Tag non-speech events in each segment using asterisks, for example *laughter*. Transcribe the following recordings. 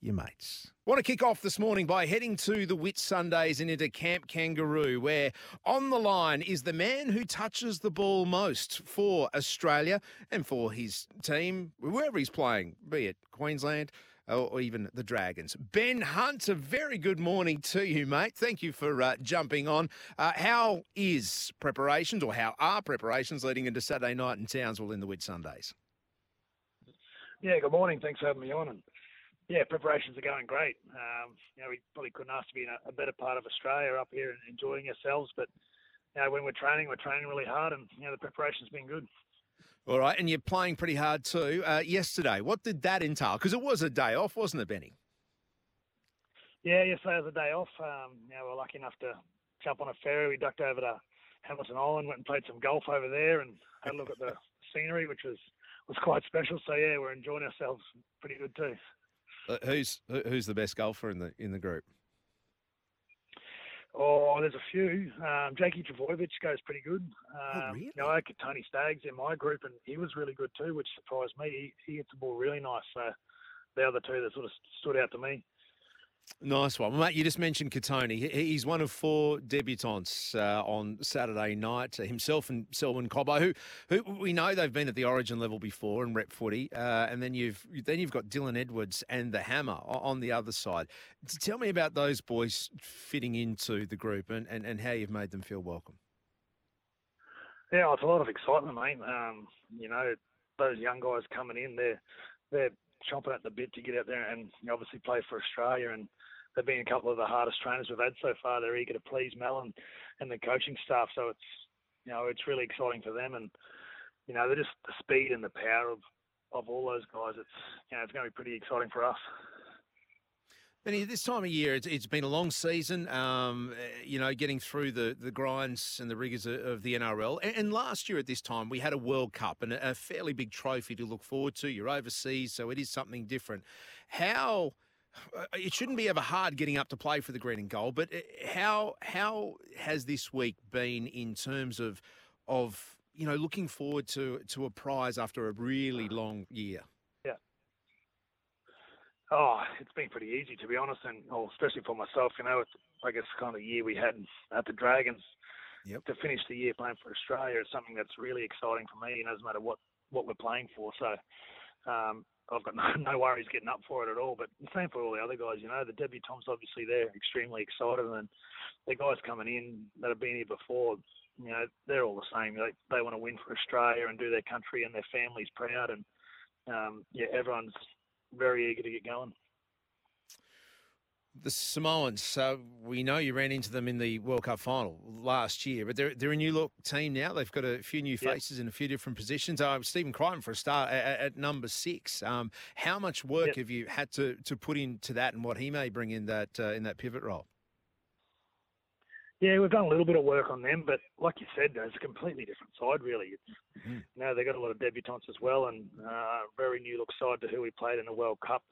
your mates. Want to kick off this morning by heading to the Whit Sundays and into Camp Kangaroo, where on the line is the man who touches the ball most for Australia and for his team, wherever he's playing, be it Queensland or even the Dragons. Ben Hunt, a very good morning to you, mate. Thank you for uh, jumping on. Uh, how is preparations, or how are preparations leading into Saturday night in Townsville in the Whit Sundays? Yeah, good morning. Thanks for having me on. Yeah, preparations are going great. Um, you know, we probably couldn't ask to be in a, a, better part of Australia up here and enjoying ourselves. But you know, when we're training, we're training really hard, and you know, the preparation's been good. All right, and you're playing pretty hard too. Uh, yesterday, what did that entail? Because it was a day off, wasn't it, Benny? Yeah, yesterday was a day off. Um, you know, we're lucky enough to jump on a ferry. We ducked over to Hamilton Island, went and played some golf over there, and had a look at the *laughs* scenery, which was was quite special. So yeah, we're enjoying ourselves pretty good too. Uh, who's who's the best golfer in the in the group? Oh, there's a few. Um, Jakey Trbojevic goes pretty good. Um, oh, really? You know, I Tony Staggs in my group, and he was really good too, which surprised me. He, he hits the ball really nice. So the other two that sort of stood out to me. Nice one. Well, mate, you just mentioned Kotoni. He's one of four debutants uh, on Saturday night. Himself and Selwyn Cobbo, who, who we know they've been at the Origin level before and rep footy. Uh, and then you've then you've got Dylan Edwards and the Hammer on the other side. Tell me about those boys fitting into the group and, and, and how you've made them feel welcome. Yeah, it's a lot of excitement, mate. Um, you know, those young guys coming in, they're they're chomping at the bit to get out there and obviously play for Australia. And they've been a couple of the hardest trainers we've had so far. They're eager to please Mal and, and the coaching staff. So it's you know it's really exciting for them. And you know they're just the speed and the power of of all those guys. It's you know it's going to be pretty exciting for us. Benny, this time of year, it's, it's been a long season, um, you know, getting through the, the grinds and the rigours of the NRL. And, and, last year at this time, we had a World Cup and a, a fairly big trophy to look forward to. You're overseas, so it is something different. How uh, it shouldn't be ever hard getting up to play for the green and gold, but uh, how how has this week been in terms of of you know looking forward to to a prize after a really long year? Oh, it's been pretty easy to be honest, and well, especially for myself. You know, it's I guess kind of year we had at the Dragons. Yep. To finish the year playing for Australia is something that's really exciting for me, and doesn't matter what what we're playing for. So um, I've got *laughs* no, no worries getting up for it at all. But the same for all the other guys. You know, the debutants obviously they're extremely excited, and the guys coming in that have been here before, you know, they're all the same. They they want to win for Australia and do their country and their families proud, and um, yeah, everyone's very eager to get going. The Samoans, so we know you ran into them in the World Cup final last year, but they're, they're a new look team now. They've got a few new faces yep. in a few different positions. Uh, Stephen Crichton, for a start, at, at number six. Um, how much work yep. have you had to, to put into that and what he may bring in that uh, in that pivot role? Yeah, we've done a little bit of work on them, but like you said, it's a completely different side, really. It's, mm. You know, they've got a lot of debutants as well, and uh, very new look side to who we played in the World Cup.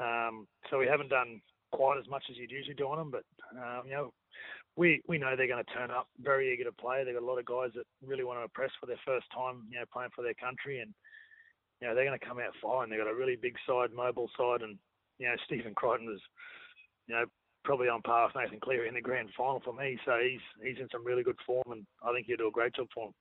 Um, so we haven't done quite as much as you'd usually do on them, but um, you know, we we know they're going to turn up, very eager to play. They've got a lot of guys that really want to impress for their first time, you know, playing for their country, and you know they're going to come out fine. They've got a really big side, mobile side, and you know Stephen Crichton is, you know, probably on par with Nathan Cleary in the grand final for me. So he's he's in some really good form, and I think he'll do a great job for him.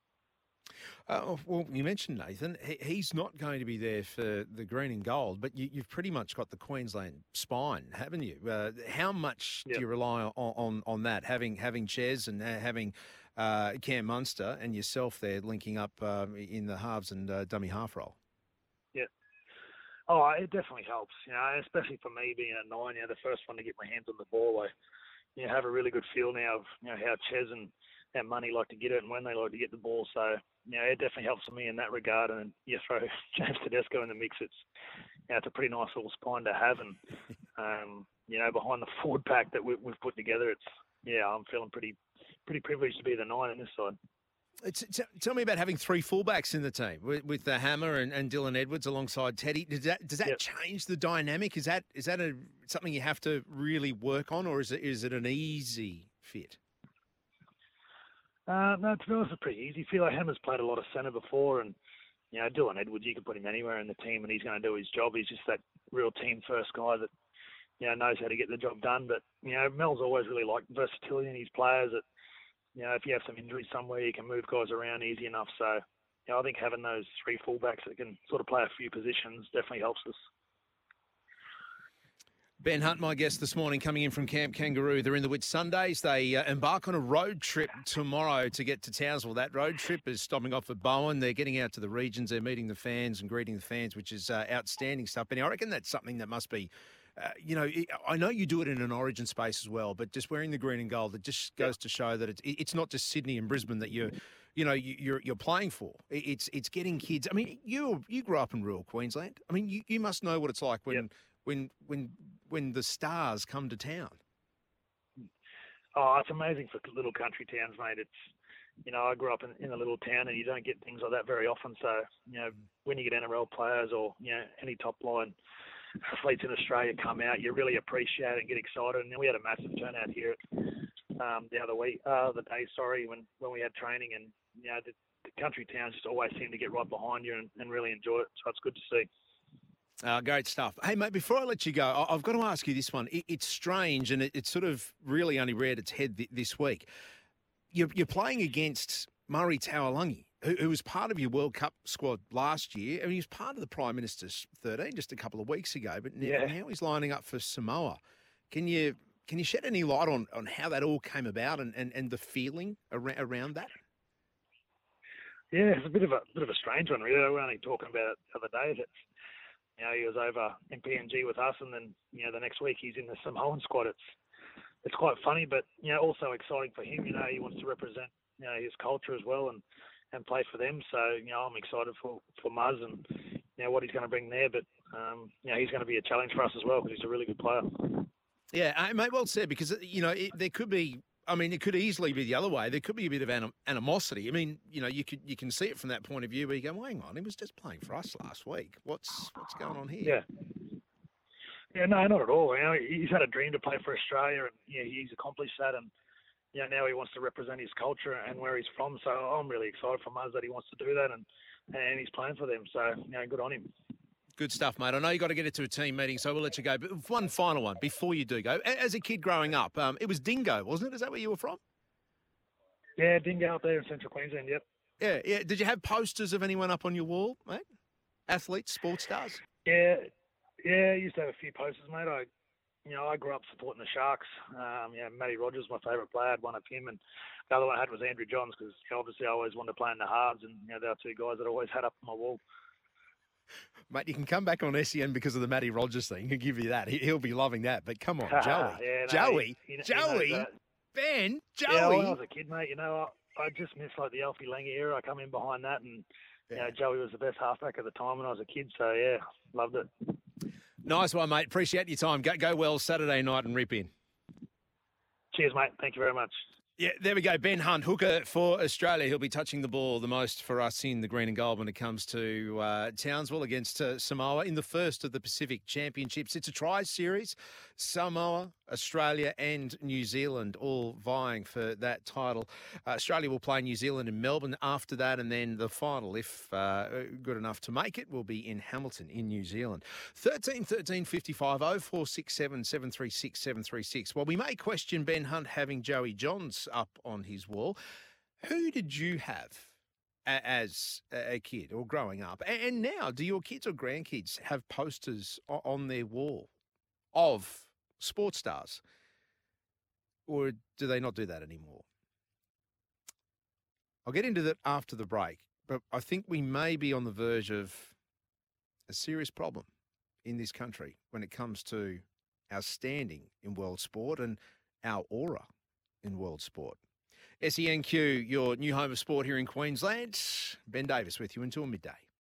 Uh, well, you mentioned Nathan. He, he's not going to be there for the green and gold, but you, have pretty much got the Queensland spine, haven't you? Uh, how much yep. do you rely on, on, on that? Having having Ches and having uh, Cam Munster and yourself there linking up um, in the halves and uh, dummy half role. Oh, it definitely helps, you know, especially for me being a nine, you know, the first one to get my hands on the ball. I, you know, have a really good feel now of, you know, how Ches and how Money like to get it and when they like to get the ball. So, you know, it definitely helps me in that regard. And you throw *laughs* James Tedesco in the mix, it's, you know, it's a pretty nice little spine to have. And, um, you know, behind the *laughs* forward pack that we, we've put together, it's, yeah, I'm feeling pretty, pretty privileged to be the nine in this side. T- tell me about having three fullbacks in the team with, with the Hammer and, and Dylan Edwards alongside Teddy. Does that does that Yep. change the dynamic? Is that is that a something you have to really work on, or is it is it an easy fit? Uh, no, to be honest, it's pretty easy. feel like Hammer's played a lot of centre before, and you know, Dylan Edwards, you can put him anywhere in the team, and he's going to do his job. He's just that real team first guy that you know knows how to get the job done. But you know, Mal's always really liked versatility in his players. That you know, if you have some injury somewhere, you can move guys around easy enough. So, you know, I think having those three fullbacks that can sort of play a few positions definitely helps us. Ben Hunt, my guest this morning, coming in from Camp Kangaroo. They're in the Whit Sundays. They uh, embark on a road trip tomorrow to get to Townsville. That road trip is stopping off at Bowen. They're getting out to the regions. They're meeting the fans and greeting the fans, which is uh, outstanding stuff. And I reckon that's something that must be, uh, you know, I know you do it in an origin space as well, but just wearing the green and gold, it just goes to show that it's, it's not just Sydney and Brisbane that you're, you know, you- you're you're playing for. It's it's getting kids. I mean, you you grew up in rural Queensland. I mean, you, you must know what it's like when Yep. when when when the stars come to town. Oh, it's amazing for little country towns, mate. It's you know, I grew up in, in a little town, and you don't get things like that very often. So, you know, when you get NRL players or you know any top line athletes in Australia come out, you really appreciate it and get excited. And we had a massive turnout here um, the other week, uh, the day, sorry, when when we had training, and you know, the, the country towns just always seem to get right behind you and, and really enjoy it. So it's good to see. Uh, great stuff. Hey, mate, before I let you go, I- I've got to ask you this one. It, it's strange and it, it's sort of really only reared its head th- this week. You're, you're playing against Murray Taulagi, who, who was part of your World Cup squad last year. I mean, he was part of the Prime Minister's 13 just a couple of weeks ago, but now, Yeah. now he's lining up for Samoa. Can you can you shed any light on, on how that all came about and, and, and the feeling around, around that? Yeah, it's a bit of a bit of a strange one, really. We were only talking about it the other day that you know he was over in PNG with us, and then you know the next week he's in the Samoan squad. It's it's quite funny, but you know also exciting for him. You know he wants to represent you know his culture as well and and play for them. So you know I'm excited for for Muzz and you know what he's going to bring there. But um, you know he's going to be a challenge for us as well because he's a really good player. Yeah, mate, well said. Because you know it, there could be. I mean, it could easily be the other way. There could be a bit of anim- animosity. I mean, you know, you could you can see it from that point of view where you go, well, "Hang on, he was just playing for us last week. What's what's going on here?" Yeah. Yeah, no, not at all. You know, he's had a dream to play for Australia, and yeah, he's accomplished that. And yeah, now he wants to represent his culture and where he's from. So I'm really excited for Muzz that he wants to do that, and and he's playing for them. So you know, good on him. Good stuff, mate. I know you got to get it to a team meeting, so we'll let you go. But one final one before you do go. As a kid growing up, um, it was Dingo, wasn't it? Is that where you were from? Yeah, Dingo up there in Central Queensland. Yep. Yeah, yeah. Did you have posters of anyone up on your wall, mate? Athletes, sports stars? Yeah, yeah. I used to have a few posters, mate. I, you know, I grew up supporting the Sharks. Um, yeah, Matty Rogers, my favourite player, I had one of him, and the other one I had was Andrew Johns because obviously I always wanted to play in the halves, and you know, they were two guys that I always had up on my wall. Mate, you can come back on SEN because of the Matty Rogers thing. He'll give you that. He- He'll be loving that. But come on, *laughs* Joey. yeah, no, Joey. he- he- he Joey. that. Ben, Joey. Yeah, when I was a kid, mate, you know, I, I just miss like the Alfie Langer era. I come in behind that, and you know, Joey was the best halfback at the time when I was a kid. So yeah, loved it. Nice one, mate. Appreciate your time. Go, go well Saturday night and rip in. Cheers, mate. Thank you very much. Yeah, there we go. Ben Hunt, hooker for Australia. He'll be touching the ball the most for us in the green and gold when it comes to uh, Townsville against uh, Samoa in the first of the Pacific Championships. It's a tri series. Samoa, Australia, and New Zealand all vying for that title. Uh, Australia will play New Zealand in Melbourne after that, and then the final, if uh, good enough to make it, will be in Hamilton in New Zealand. 13 13 55 0467 736 736. Well, we may question Ben Hunt having Joey Johns up on his wall. Who did you have as a a kid or growing up? And now, do your kids or grandkids have posters on their wall of sports stars? Or do they not do that anymore? I'll get into that after the break, but I think we may be on the verge of a serious problem in this country when it comes to our standing in world sport and our aura in world sport. SENQ, your new home of sport here in Queensland. Ben Davis with you until midday.